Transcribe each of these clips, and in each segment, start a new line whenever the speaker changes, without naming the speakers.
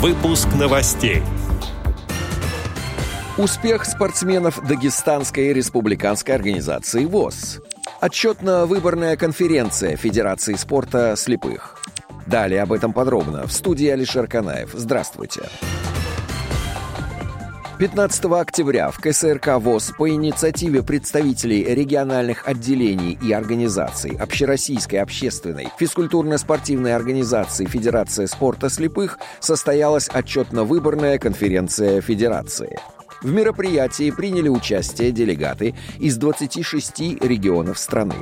Выпуск новостей.
Успех спортсменов Дагестанской республиканской организации ВОЗ. Отчетно-выборная конференция Федерации спорта слепых. Далее об этом подробно в студии Алишер Канаев. Здравствуйте. 15 октября в КСРК ВОЗ по инициативе представителей региональных отделений и организаций Общероссийской общественной физкультурно-спортивной организации Федерация спорта слепых состоялась отчетно-выборная конференция Федерации. В мероприятии приняли участие делегаты из 26 регионов страны.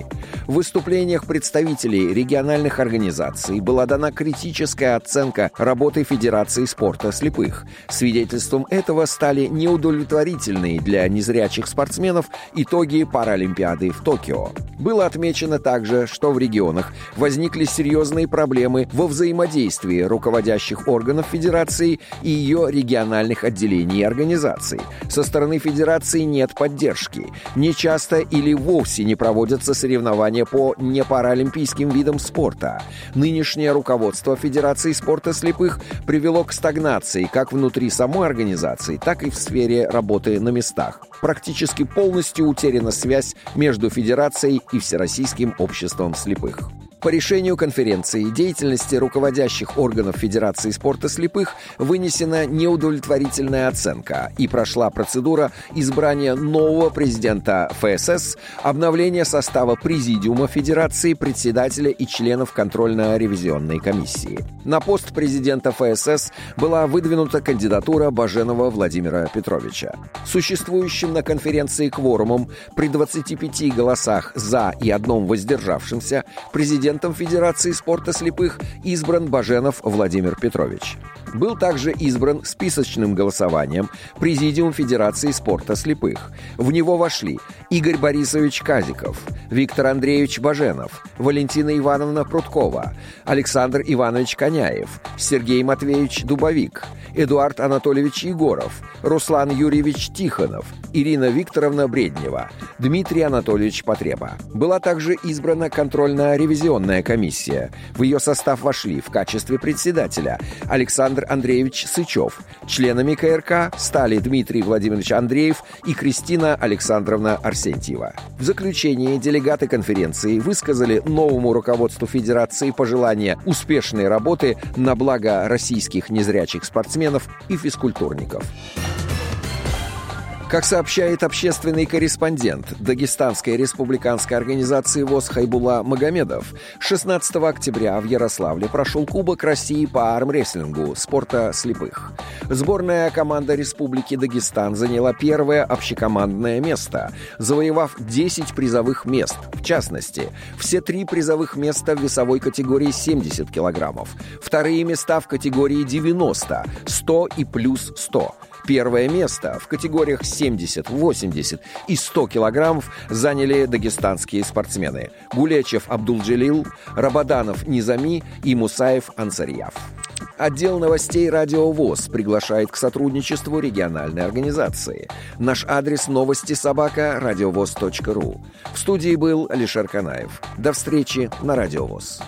В выступлениях представителей региональных организаций была дана критическая оценка работы Федерации спорта слепых. Свидетельством этого стали неудовлетворительные для незрячих спортсменов итоги Паралимпиады в Токио. Было отмечено также, что в регионах возникли серьезные проблемы во взаимодействии руководящих органов Федерации и ее региональных отделений и организаций. Со стороны Федерации нет поддержки. Нечасто или вовсе не проводятся соревнования по непаралимпийским видам спорта. Нынешнее руководство Федерации спорта слепых привело к стагнации как внутри самой организации, так и в сфере работы на местах. Практически полностью утеряна связь между Федерацией и Всероссийским обществом слепых. По решению конференции деятельности руководящих органов Федерации спорта слепых вынесена неудовлетворительная оценка и прошла процедура избрания нового президента ФСС, обновления состава Президиума Федерации, председателя и членов контрольно-ревизионной комиссии. На пост президента ФСС была выдвинута кандидатура Баженова Владимира Петровича. Существующим на конференции кворумом при 25 голосах «за» и одном воздержавшемся президент президентом Федерации спорта слепых избран Баженов Владимир Петрович. Был также избран списочным голосованием Президиум Федерации спорта слепых. В него вошли Игорь Борисович Казиков, Виктор Андреевич Баженов, Валентина Ивановна Пруткова, Александр Иванович Коняев, Сергей Матвеевич Дубовик, Эдуард Анатольевич Егоров, Руслан Юрьевич Тихонов, Ирина Викторовна Бреднева, Дмитрий Анатольевич Потреба. Была также избрана контрольно-ревизионная комиссия. В ее состав вошли в качестве председателя Александр Андреевич Сычев. Членами КРК стали Дмитрий Владимирович Андреев и Кристина Александровна Арсентьева. В заключение делегаты конференции высказали новому руководству Федерации пожелания успешной работы на благо российских незрячих спортсменов и физкультурников. Как сообщает общественный корреспондент Дагестанской республиканской организации ВОЗ Хайбула Магомедов, 16 октября в Ярославле прошел Кубок России по армрестлингу спорта слепых. Сборная команда Республики Дагестан заняла первое общекомандное место, завоевав 10 призовых мест. В частности, все три призовых места в весовой категории 70 килограммов, вторые места в категории 90, 100 и плюс 100. Первое место в категориях 70, 80 и 100 килограммов заняли дагестанские спортсмены Гулечев Абдулджелил, Рабаданов Низами и Мусаев Ансарьяв. Отдел новостей «Радио ВОЗ» приглашает к сотрудничеству региональной организации. Наш адрес новости собака радиовоз.ру. В студии был Алишер Канаев. До встречи на «Радио ВОЗ».